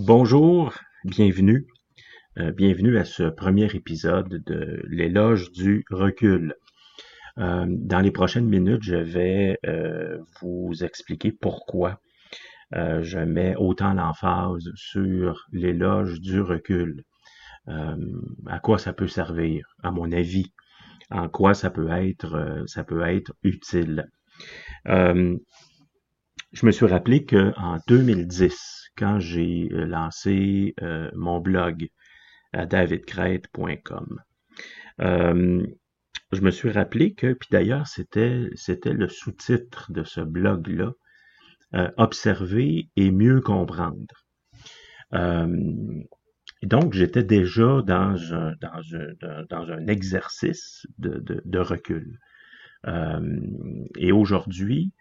Bonjour, bienvenue. Euh, bienvenue à ce premier épisode de l'éloge du recul. Euh, dans les prochaines minutes, je vais euh, vous expliquer pourquoi je mets autant l'emphase sur l'éloge du recul. à quoi ça peut servir, à mon avis, en quoi ça peut être, ça peut être utile? je me suis rappelé qu'en 2010, quand j'ai euh, lancé euh, mon blog à davidcrête.com. Euh, je me suis rappelé que, puis d'ailleurs, c'était, le sous-titre de ce blog-là, Observer et mieux comprendre. donc, j'étais déjà dans un, exercice de recul. et aujourd'hui,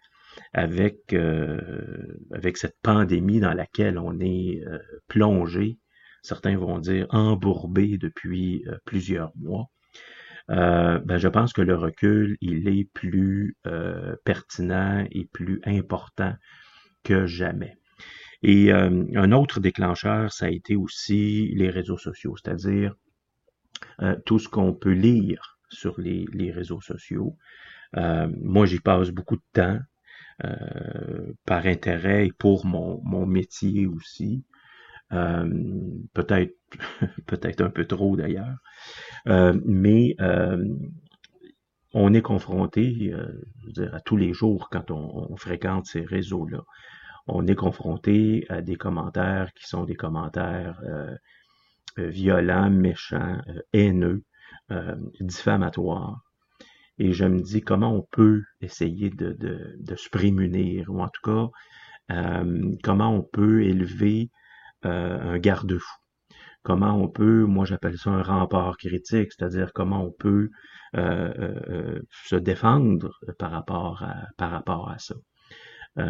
avec, euh, avec cette pandémie dans laquelle on est euh, plongé, certains vont dire embourbé depuis euh, plusieurs mois, ben, je pense que le recul, il est plus pertinent et plus important que jamais. Et un autre déclencheur, ça a été aussi les réseaux sociaux, c'est-à-dire tout ce qu'on peut lire sur les, les réseaux sociaux. moi, j'y passe beaucoup de temps. Euh, par intérêt et pour mon, métier aussi. Euh, peut-être un peu trop d'ailleurs. Euh, mais on est confronté, je à tous les jours quand on, fréquente ces réseaux-là. On est confronté à des commentaires qui sont des commentaires violents, méchants, haineux, diffamatoires. Et je me dis comment on peut essayer de, de, de se prémunir, ou en tout cas, euh, comment on peut élever euh, un garde-fou. Comment on peut, moi j'appelle ça un rempart critique, c'est-à-dire comment on peut euh, se défendre par rapport à, par rapport à ça.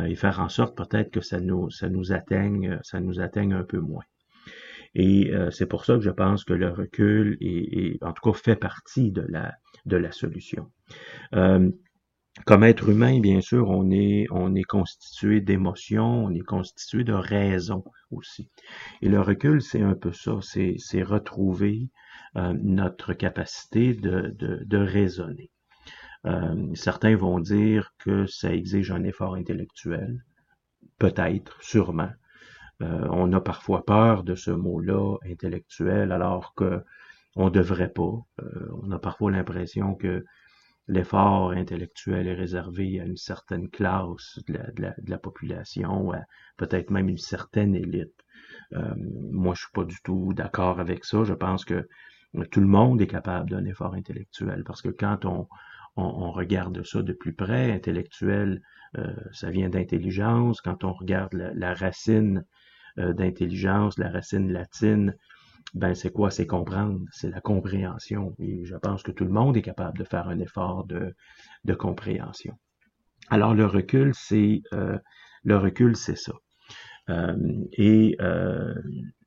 et faire en sorte peut-être que ça nous, ça nous atteigne, ça nous atteigne un peu moins. Et c'est pour ça que je pense que le recul est, en tout cas fait partie de la, de la solution. Euh, comme être humain, bien sûr, on est, on est constitué d'émotions, on est constitué de raisons aussi. Et le recul, c'est un peu ça, c'est retrouver euh, notre capacité de, de, raisonner. Euh, certains vont dire que ça exige un effort intellectuel, peut-être, sûrement. on a parfois peur de ce mot-là, intellectuel, alors que on devrait pas. on a parfois l'impression que l'effort intellectuel est réservé à une certaine classe de la, population, à peut-être même une certaine élite. Euh, moi, je suis pas du tout d'accord avec ça. Je pense que tout le monde est capable d'un effort intellectuel parce que quand on, on, regarde ça de plus près, intellectuel, euh, ça vient d'intelligence. Quand on regarde la, racine euh, d'intelligence, la racine latine, ben c'est quoi? C'est comprendre, c'est la compréhension. Et je pense que tout le monde est capable de faire un effort de, de compréhension. Alors le recul, c'est euh, le recul, c'est ça. Euh, et euh,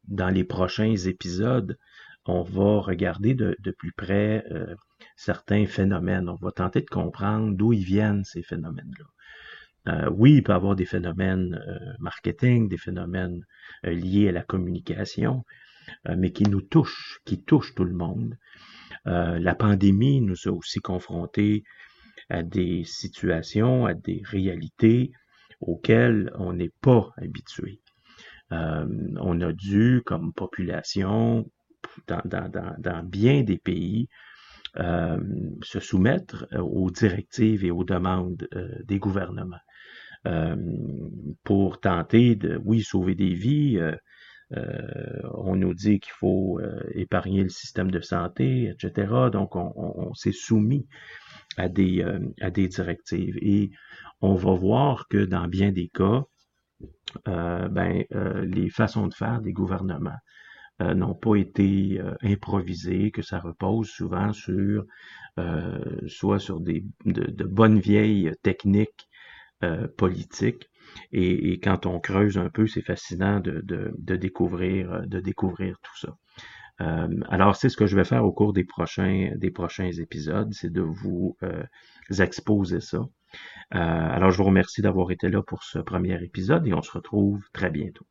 dans les prochains épisodes, on va regarder de, de plus près certains phénomènes. On va tenter de comprendre d'où ils viennent ces phénomènes-là. oui, il peut y avoir des phénomènes marketing, des phénomènes liés à la communication, euh, mais qui nous touche, qui touche tout le monde. Euh, la pandémie nous a aussi confrontés à des situations, à des réalités auxquelles on n'est pas habitué. Euh, on a dû, comme population, dans, bien des pays, se soumettre aux directives et aux demandes des gouvernements pour tenter de, oui, sauver des vies, euh, on nous dit qu'il faut euh, épargner le système de santé, etc. Donc, on, s'est soumis à des, euh, à des directives. Et on va voir que dans bien des cas, ben, les façons de faire des gouvernements n'ont pas été improvisées, que ça repose souvent sur soit sur de bonnes vieilles techniques politiques et, quand on creuse un peu, c'est fascinant de, découvrir, de découvrir tout ça. Euh, alors, c'est ce que je vais faire au cours des prochains, des prochains épisodes, c'est de vous euh, exposer ça. Euh, alors, je vous remercie d'avoir été là pour ce premier épisode et on se retrouve très bientôt.